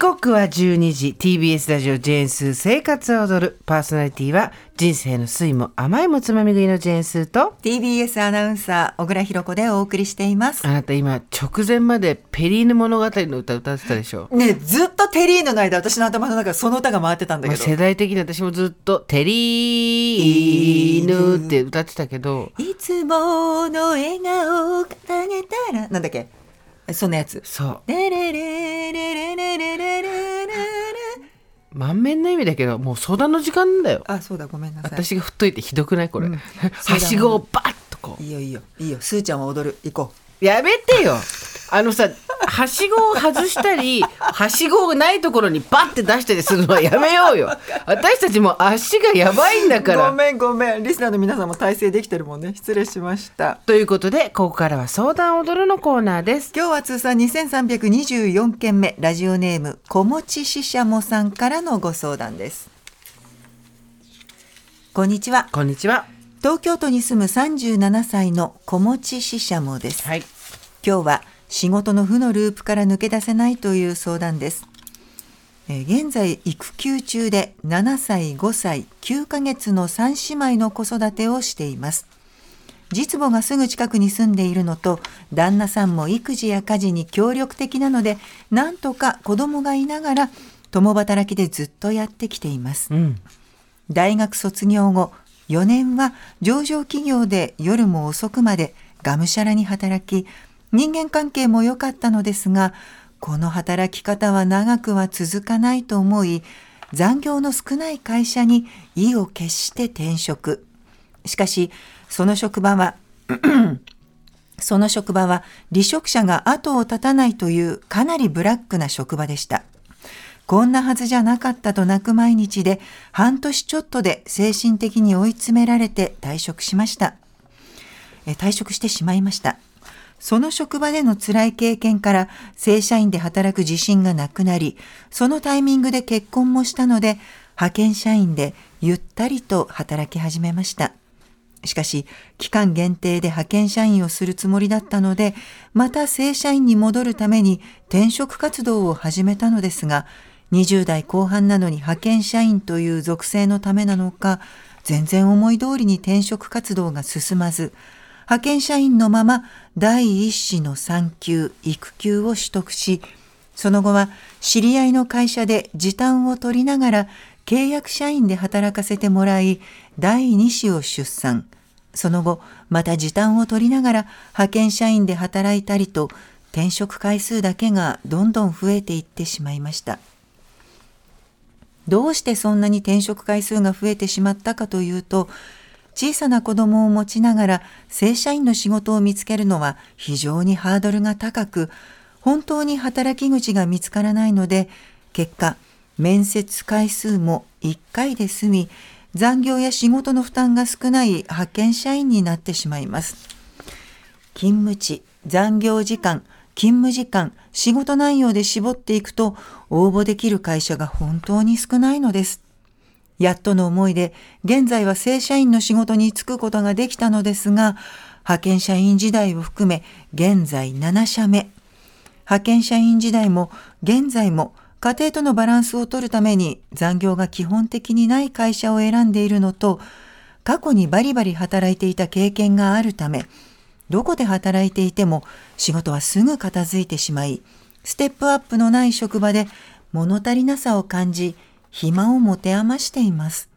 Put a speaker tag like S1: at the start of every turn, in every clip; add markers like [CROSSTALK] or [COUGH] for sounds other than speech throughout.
S1: 刻は12時。TBS ラジオジェーンスー生活を踊る。パーソナリティは人生の酸いも甘いもつまみ食いのジェーンスーと
S2: TBS アナウンサー小倉弘子でお送りしています。
S1: あなた今直前までペリーヌ物語の歌歌ってたでしょ？
S2: ねずっとテリーヌの間私の頭の中その歌が回ってたんだけど、
S1: 世代的に私もずっと「テリーヌ」って歌ってたけど「
S2: いつもの笑顔を掲げたら」なんだっけ？そんなやつ。
S1: そう「
S2: レレレレレレ
S1: 満面の意味だけどもう相談の時間だよ。
S2: あそうだごめんなさい。
S1: 私が振っといてひどくない？これ、
S2: うん。[LAUGHS]
S1: はしごをバッとこう。
S2: いいよいいよいいよ。スーちゃんは踊る。行こ
S1: やめてよ。あのさはしごを外したりはしごがないところにバッて出したりするのはやめようよ。私たちも足がやばいんだから。
S2: めんごめん。リスナーの皆さんも体制できてるもんね。失礼しました。
S1: ということでここからは相談踊るのコーナーです。
S2: 今日は通算2324件目。ラジオネーム小持ししゃもさんからのご相談です。こんにちは。
S1: こんにちは。
S2: 東京都に住む37歳の小持ししゃもです。
S1: はい。
S2: 今日は仕事の負のループから抜け出せないという相談です。えー現在育休中で7歳5歳9ヶ月の3姉妹の子育てをしています。実母がすぐ近くに住んでいるのと旦那さんも育児や家事に協力的なのでなんとか子供がいながら共働きでずっとやってきています。
S1: うん
S2: 大学卒業後4年は上場企業で夜も遅くまでがむしゃらに働き人間関係も良かったのですがこの働き方は長くは続かないと思い残業の少ない会社に意を決して転職しかしその職場は [CLEARS THROAT] その職場は離職者が後を絶たないというかなりブラックな職場でした。こんなはずじゃなかったと泣く毎日で半年ちょっとで精神的に追い詰められて退職しました。え退職してしまいました。その職場での辛い経験から正社員で働く自信がなくなり、そのタイミングで結婚もしたので、派遣社員でゆったりと働き始めました。しかし、期間限定で派遣社員をするつもりだったので、また正社員に戻るために転職活動を始めたのですが、20代後半なのに派遣社員という属性のためなのか、全然思い通りに転職活動が進まず、派遣社員のまま第一子の産休、育休を取得し、その後は知り合いの会社で時短を取りながら契約社員で働かせてもらい、第二子を出産。その後、また時短を取りながら派遣社員で働いたりと、転職回数だけがどんどん増えていってしまいました。どうしてそんなに転職回数が増えてしまったかというと、小さな子供を持ちながら正社員の仕事を見つけるのは非常にハードルが高く、本当に働き口が見つからないので、結果、面接回数も1回で済み、残業や仕事の負担が少ない派遣社員になってしまいます。勤務地、残業時間、勤務時間、仕事内容で絞っていくと応募できる会社が本当に少ないのです。やっとの思いで、現在は正社員の仕事に就くことができたのですが、派遣社員時代を含め、現在7社目。派遣社員時代も、現在も、家庭とのバランスを取るために残業が基本的にない会社を選んでいるのと、過去にバリバリ働いていた経験があるため、どこで働いていても仕事はすぐ片付いてしまい、ステップアップのない職場で物足りなさを感じ、暇を持て余しています。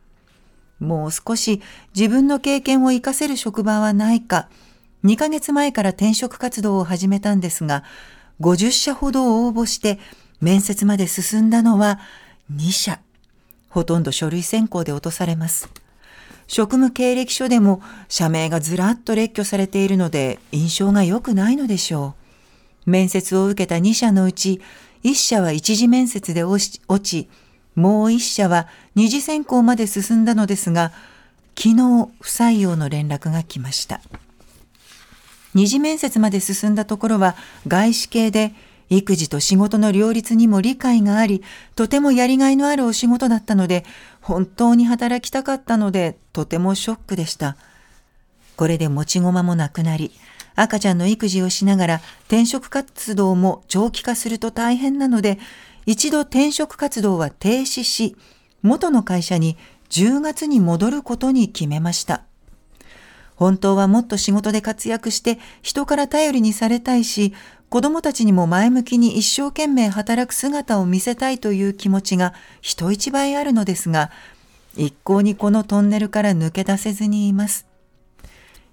S2: もう少し自分の経験を活かせる職場はないか、2ヶ月前から転職活動を始めたんですが、50社ほど応募して面接まで進んだのは2社。ほとんど書類選考で落とされます。職務経歴書でも社名がずらっと列挙されているので印象が良くないのでしょう。面接を受けた2社のうち1社は一次面接で落ち、落ちもう1社は二次選考まで進んだのですが、昨日不採用の連絡が来ました。二次面接まで進んだところは外資系で育児と仕事の両立にも理解があり、とてもやりがいのあるお仕事だったので、本当に働きたかったので、とてもショックでした。これで持ち駒もなくなり、赤ちゃんの育児をしながら転職活動も長期化すると大変なので、一度転職活動は停止し、元の会社に10月に戻ることに決めました。本当はもっと仕事で活躍して人から頼りにされたいし、子供たちにも前向きに一生懸命働く姿を見せたいという気持ちが人一倍あるのですが、一向にこのトンネルから抜け出せずにいます。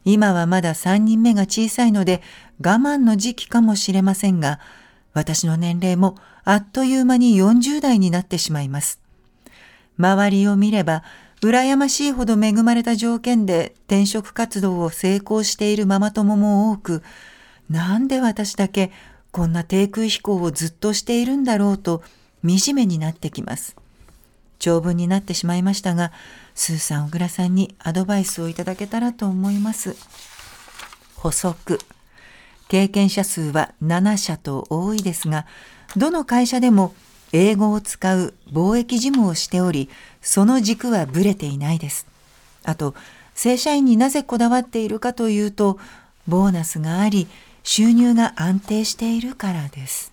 S2: 今はまだ3人目が小さいので我慢の時期かもしれませんが、私の年齢もあっという間に40代になってしまいます。周りを見れば、羨ましいほど恵まれた条件で転職活動を成功しているママ友も多く、なんで私だけこんな低空飛行をずっとしているんだろうと惨めになってきます。長文になってしまいましたが、スーさん、小倉さんにアドバイスをいただけたらと思います。補足。経験者数は7社と多いですが、どの会社でも英語を使う貿易事務をしており、その軸はぶれていないです。あと、正社員になぜこだわっているかというと、ボーナスがあり、収入が安定しているからです。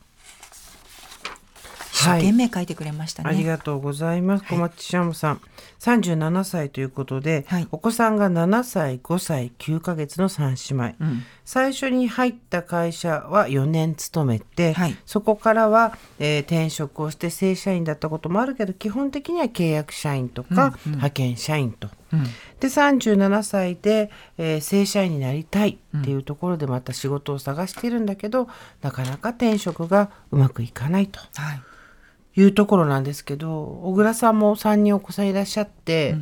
S2: 一生懸命書いてくれましたね。
S1: ありがとうございます。小松シャムさん、37歳ということで、
S2: はい
S1: お子さんが7歳、5歳、9ヶ月の3姉妹。
S2: うん
S1: 最初に入った会社は4年勤めて、
S2: はい
S1: そこからは、えー転職をして正社員だったこともあるけど基本的には契約社員とか、派遣社員と。
S2: うん
S1: で37歳で、えー正社員になりたいっていうところでまた仕事を探しているんだけど、なかなか転職がうまくいかないと
S2: はい。
S1: いうところなんですけど小倉さんも3人お子さんいらっしゃって、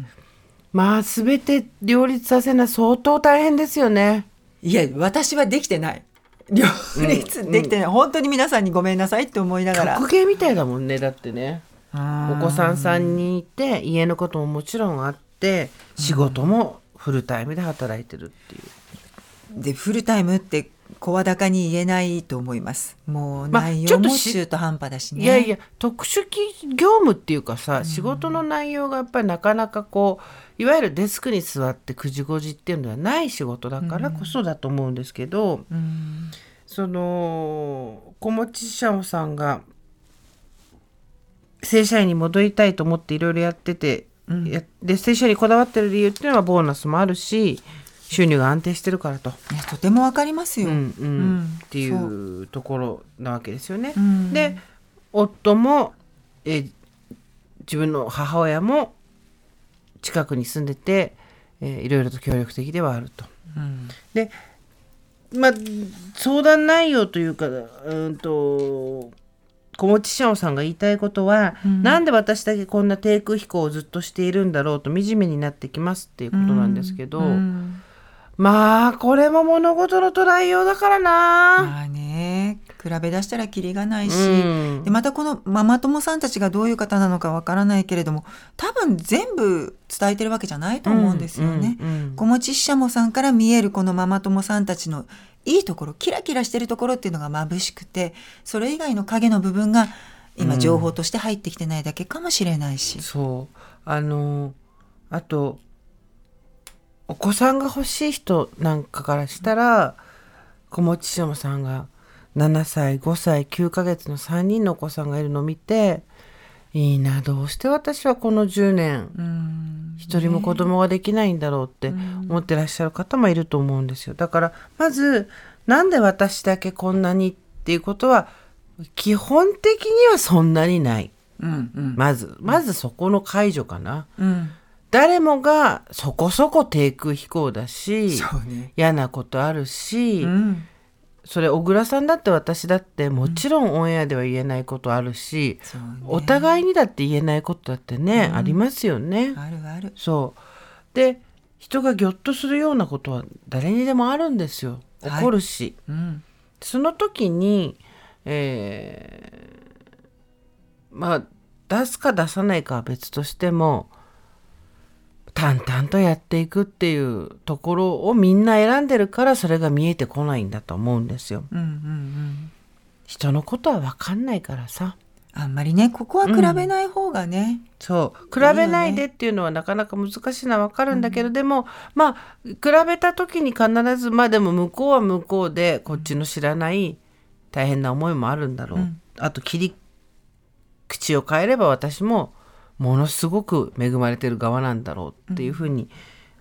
S1: まあ全て両立させるのは相当大変ですよね。
S2: いや、私はできてない。両立できてない。本当に皆さんにごめんなさいって思いながら。
S1: 格ゲーみたいだもんねだってね。お
S2: お
S1: 子さん3人いて家のことももちろんあって仕事もフルタイムで働いてるっていう。
S2: で、フルタイムって声高に言えないと思います。もう
S1: まあ
S2: 内容も中途半端だしね。
S1: いやいや特殊業務っていうかさ、仕事の内容がやっぱりなかなかこういわゆるデスクに座って9時5時っていうのはない仕事だからこそだと思うんですけど、
S2: うん。
S1: その小持社長さんが正社員に戻りたいと思っていろいろやってて、やで正社員にこだわってる理由っていうのはボーナスもあるし収入が安定してるからと。
S2: いやとてもわかりますよ。
S1: うんうん
S2: うん
S1: っていうところなわけですよね。
S2: うん
S1: で夫も、えー自分の母親も近くに住んでて、えーいろいろと協力的ではあると。
S2: うん
S1: でまあ相談内容というかうんと小持社長さんが言いたいことは、なんで私だけこんな低空飛行をずっとしているんだろうと惨めになってきますっていうことなんですけど、
S2: うん
S1: まあこれも物事の捉えようだからな。
S2: まあね、比べ出したらキリがないし、
S1: うん
S2: でまたこのママ友さんたちがどういう方なのかわからないけれども多分全部伝えてるわけじゃないと思うんですよね。
S1: うんうんうん
S2: 小持ししゃもさんから見えるこのママ友さんたちのいいところキラキラしてるところっていうのが眩しくてそれ以外の影の部分が今情報として入ってきてないだけかもしれないし。
S1: そうあのあとお子さんが欲しい人なんかからしたら小持しもさんが7歳5歳9ヶ月の3人のお子さんがいるのを見ていいなどうして私はこの10年
S2: うん。
S1: 一人も子供ができないんだろうって思ってらっしゃる方もいると思うんですよ。だからまずなんで私だけこんなにっていうことは基本的にはそんなにない。
S2: うんうん。
S1: まずまずそこの解除かな。
S2: うん
S1: 誰もがそこそこ低空飛行だし
S2: ね。
S1: 嫌なことあるし、
S2: うん。
S1: それ小倉さんだって私だってもちろんオンエアでは言えないことあるし、
S2: そうね。
S1: お互いにだって言えないことだってね、ありますよね。
S2: あるある。
S1: そう。で人がギョッとするようなことは誰にでもあるんですよ。
S2: はい
S1: 起こるし、
S2: うん。
S1: その時に、えーまあ出すか出さないかは別としても淡々とやっていくっていうところをみんな選んでるからそれが見えてこないんだと思うんですよ。
S2: うんうんうん。
S1: 人のことは分かんないからさ。
S2: あんまりねここは比べない方がね。
S1: そう比べないでっていうのはなかなか難しいのは分かるんだけど、でもまあ比べた時に必ずまあでも向こうは向こうでこっちの知らない大変な思いもあるんだろう、あと切り口を変えれば私もものすごく恵まれてる側なんだろうっていうふうに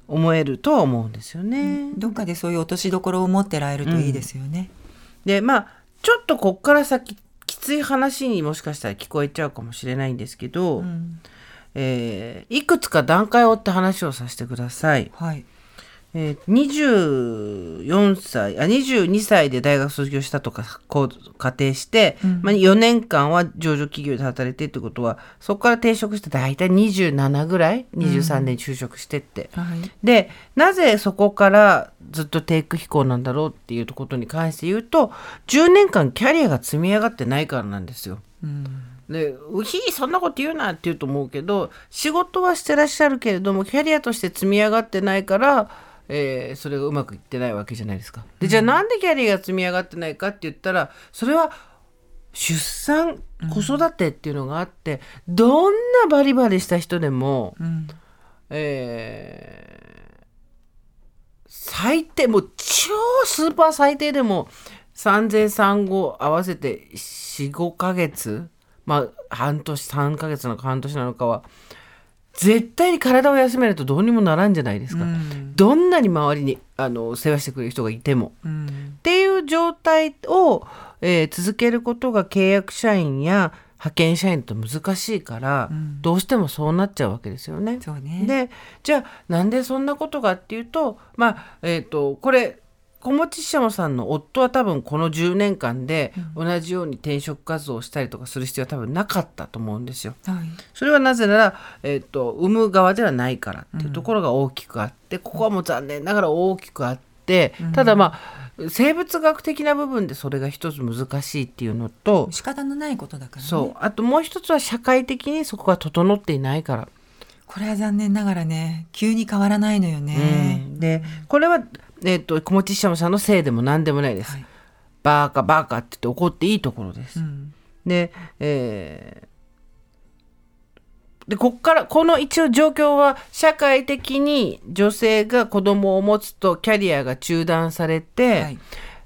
S1: 思えるとは思うんですよね。
S2: どっかでそういう落としどころを持ってられるといいですよね。
S1: でまあちょっとこっから先きつい話にもしかしたら聞こえちゃうかもしれないんですけど、
S2: うん
S1: えーいくつか段階を追って話をさせてください。
S2: はい。
S1: えー24歳あ22歳で大学卒業したとかこう仮定して、
S2: うん
S1: まあ、4年間は上場企業で働いてってことはそこから転職して大体27ぐらい23年就職してって、
S2: はい。
S1: でなぜそこからずっと低空飛行なんだろうっていうことに関して言うと10年間キャリアが積み上がってないからなんですよ。
S2: うん。
S1: で「うひそんなこと言うな」って言うと思うけど仕事はしてらっしゃるけれどもキャリアとして積み上がってないから、えーそれがうまくいってないわけじゃないですか。でじゃあなんでキャリアが積み上がってないかって言ったらそれは出産子育てっていうのがあって、どんなバリバリした人でも、
S2: うん。
S1: えー最低もう超スーパー最低でも産前産後合わせて45ヶ月まあ半年3ヶ月なのか半年なのかは絶対に体を休めるとどうにもならんじゃないですか、
S2: うん。
S1: どんなに周りにあの世話してくれる人がいても。
S2: うん。
S1: っていう状態を、えー続けることが契約社員や派遣社員と難しいから、
S2: うん
S1: どうしてもそうなっちゃうわけですよね。
S2: ね。
S1: でじゃあなんでそんなことかっていうとまあえっ、とこれ小持師匠さんの夫は多分この10年間で同じように転職活動をしたりとかする必要は多分なかったと思うんですよ。
S2: はい。
S1: それはなぜなら、えー、と産む側ではないからっていうところが大きくあって、ここはもう残念ながら大きくあって、ただまあ生物学的な部分でそれが一つ難しいっていうのと、
S2: 仕方のないことだからね。
S1: そうあともう一つは社会的にそこが整っていないから。
S2: これは残念ながらね、急に変わらないのよね。
S1: うんでこれは、えー、と小持師匠さんのせいでも何でもないです。
S2: はい。
S1: バーカバーカって言って怒っていいところです。
S2: うん。
S1: で、えーでこっからこの一応状況は社会的に女性が子供を持つとキャリアが中断されて、
S2: はい。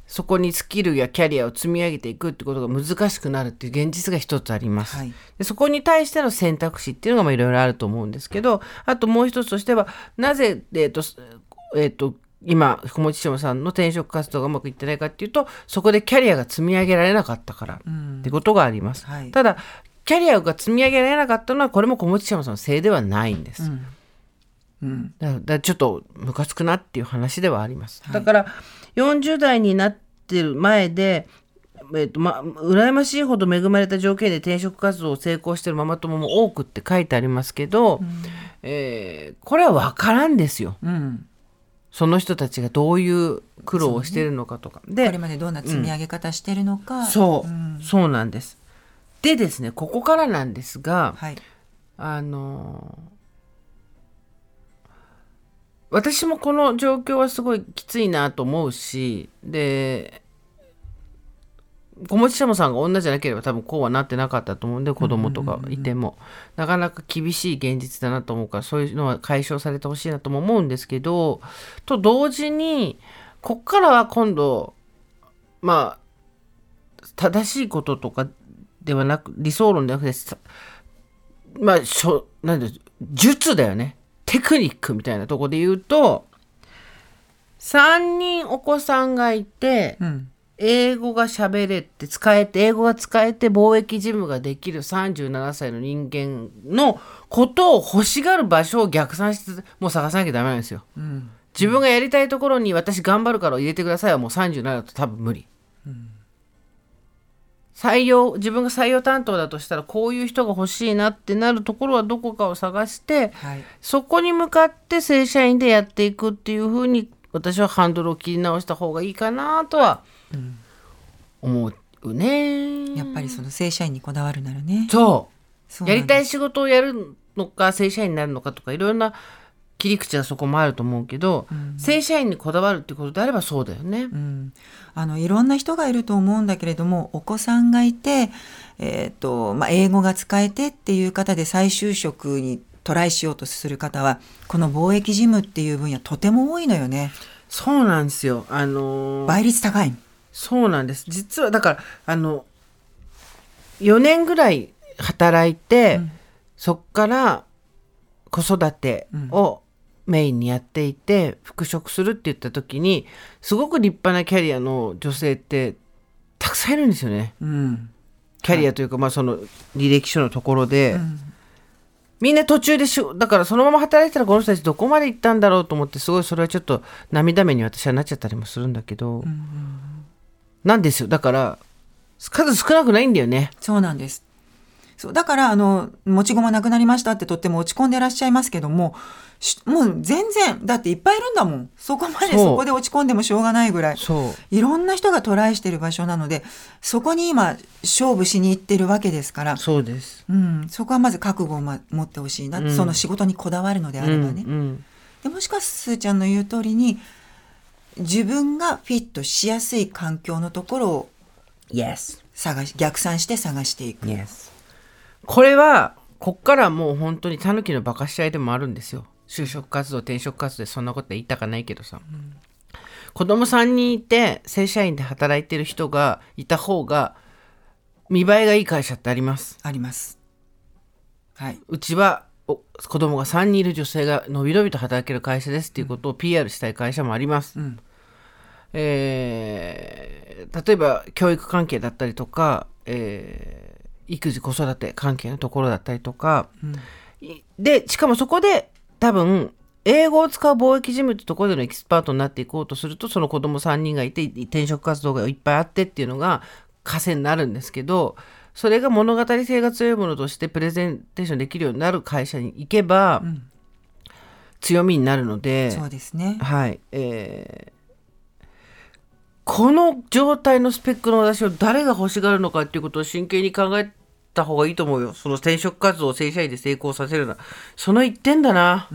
S1: そこにスキルやキャリアを積み上げていくってことが難しくなるっていう現実が一つあります。
S2: はい。
S1: でそこに対しての選択肢っていうのがまあいろいろあると思うんですけどあともう一つとしてはなぜ、えーとえーと今小持師匠さんの転職活動がうまくいってないかっていうとそこでキャリアが積み上げられなかったから
S2: うん
S1: ってことがあります。
S2: はい
S1: ただキャリアが積み上げられなかったのはこれも小持師匠さんのせいではないんです。
S2: うん。うん。
S1: だからだちょっとムカつくなっていう話ではあります。
S2: はい
S1: だから40代になってる前で、えっとま、羨ましいほど恵まれた条件で転職活動を成功してるママ友も多くって書いてありますけど、えーこれは分からんですよ。
S2: うん。
S1: その人たちがどういう苦労をしてるのかとか。
S2: これ
S1: で
S2: までどんな積み上げ方してるのか。
S1: そう、
S2: ん
S1: そうなんです。でですねここからなんですが、
S2: はい。
S1: あの私もこの状況はすごいきついなと思うしで小持しゃもさんが女じゃなければ多分こうはなってなかったと思うんで子供とかいても、なかなか厳しい現実だなと思うからそういうのは解消されてほしいなとも思うんですけどと同時にこっからは今度まあ正しいこととかではなく理想論ではなくてさまあしょなんで術だよね。テクニックみたいなところで言うと3人お子さんがいて
S2: うん。
S1: 英語が喋れて使えて英語が使えて貿易事務ができる37歳の人間のことを欲しがる場所を逆算してもう探さなきゃダメなんですよ。
S2: うん。
S1: 自分がやりたいところに私頑張るから入れてくださいはもう37だと多分無理。採用自分が採用担当だとしたらこういう人が欲しいなってなるところはどこかを探して
S2: はい。
S1: そこに向かって正社員でやっていくっていうふうに私はハンドルを切り直した方がいいかなとは思うね。
S2: やっぱりその正社員にこだわるならね。
S1: そうやりたい仕事をやるのか正社員になるのかとかいろんな切り口はそこもあると思うけど、正社員にこだわるってことであればそうだよね。
S2: うん、あのいろんな人がいると思うんだけれどもお子さんがいて、えーとまあ、英語が使えてっていう方で再就職にトライしようとする方はこの貿易事務っていう分野とても多いのよね
S1: そうなんですよ。あのー
S2: 倍率高い
S1: そうなんです。実はだからあの4年ぐらい働いて、
S2: うん。
S1: そっから子育てをメインにやっていて、復職するって言った時にすごく立派なキャリアの女性ってたくさんいるんですよね。
S2: うん。
S1: キャリアというか、まあその履歴書のところで、
S2: ん。
S1: みんな途中でしゅだからそのまま働いてたらこの人たちどこまで行ったんだろうと思ってすごいそれはちょっと涙目に私はなっちゃったりもするんだけど、なんですよ。だから数少なくないんだよね。
S2: そうなんです。そうだからあの持ち駒なくなりましたってとっても落ち込んでらっしゃいますけどもしもう全然だっていっぱいいるんだもん。そこまで
S1: そ
S2: こで落ち込んでもしょうがないぐらい。
S1: そう。
S2: いろんな人がトライしてる場所なのでそこに今勝負しに行ってるわけですから、
S1: そうです。
S2: うん、そこはまず覚悟をま持ってほしいな、
S1: うん。
S2: その仕事にこだわるのであればね。
S1: うんうん。
S2: でもしかすーちゃんの言う通りに自分がフィットしやすい環境のところを
S1: Yes.
S2: 探し逆算して探していく。
S1: Yes. これはこっからもう本当にタヌキのバカし合いでもあるんですよ。就職活動転職活動でそんなこと言いたかないけどさ、子供3人いて正社員で働いてる人がいた方が見栄えがいい会社ってあります？
S2: あります。はい。
S1: うちはお子供が3人いる女性がのびのびと働ける会社ですっていうことを PR したい会社もあります、
S2: うん
S1: えー例えば教育関係だったりとか、えー育児子育て関係のところだったりとか、いでしかもそこで多分英語を使う貿易事務ってところでのエキスパートになっていこうとするとその子供3人がいて転職活動がいっぱいあってっていうのが枷になるんですけどそれが物語性が強いものとしてプレゼンテーションできるようになる会社に行けば強みになるので、
S2: そうですね。
S1: はい、えーこの状態のスペックの私を誰が欲しがるのかっていうことを真剣に考えた方がいいと思うよ。その転職活動を正社員で成功させるな。その一点だな。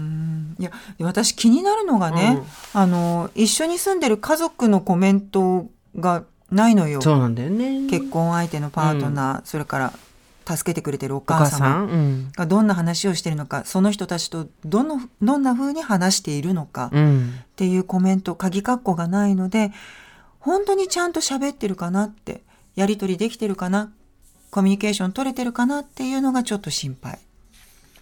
S2: いや私気になるのがね、あの一緒に住んでる家族のコメントがないのよ。
S1: そうなんだよね。
S2: 結婚相手のパートナー、それから助けてくれてるお
S1: お
S2: 母様。がどんな話をしてるのかその人たちとどのどんな風に話しているのかっ
S1: うん。
S2: ていうコメント鍵括弧がないので本当にちゃんと喋ってるかなってやり取りできてるかなコミュニケーション取れてるかなっていうのがちょっと心配。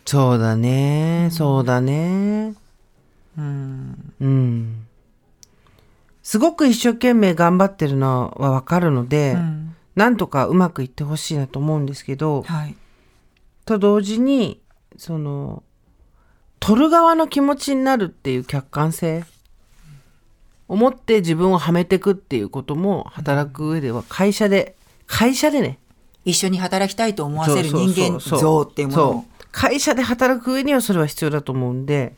S1: そうだね。そうだね。
S2: うん
S1: うん。すごく一生懸命頑張ってるのはわかるので、
S2: うん
S1: なんとかうまくいってほしいなと思うんですけど、
S2: はい
S1: と同時にその取る側の気持ちになるっていう客観性思って自分をはめていくっていうことも働く上では会社で会社でね。
S2: 一緒に働きたいと思わせる人間像っていうもの
S1: う会社で働く上にはそれは必要だと思うんで、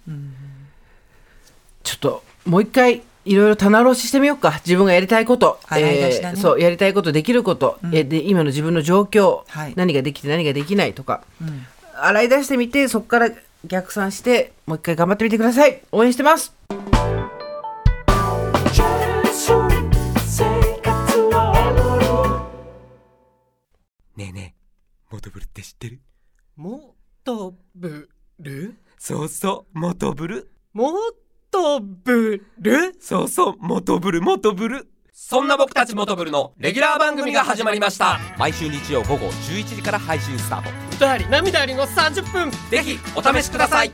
S1: ちょっともう一回いろいろ棚卸ししてみようか。自分がやりたいこと、
S2: 洗い出しだね。
S1: そうやりたいことできること、えで今の自分の状況、
S2: はい。
S1: 何ができて何ができないとか、洗い出してみてそこから逆算してもう一回頑張ってみてください。応援してます
S3: 知ってる？
S4: もとぶる
S3: そうそうモトブル。
S4: もとぶる
S3: そうそうモトブルモトブル。そんな僕たちモトブルのレギュラー番組が始まりました。毎週日曜午後11時から配信スタート。
S4: 歌あり涙ありの30分。
S3: ぜひお試しください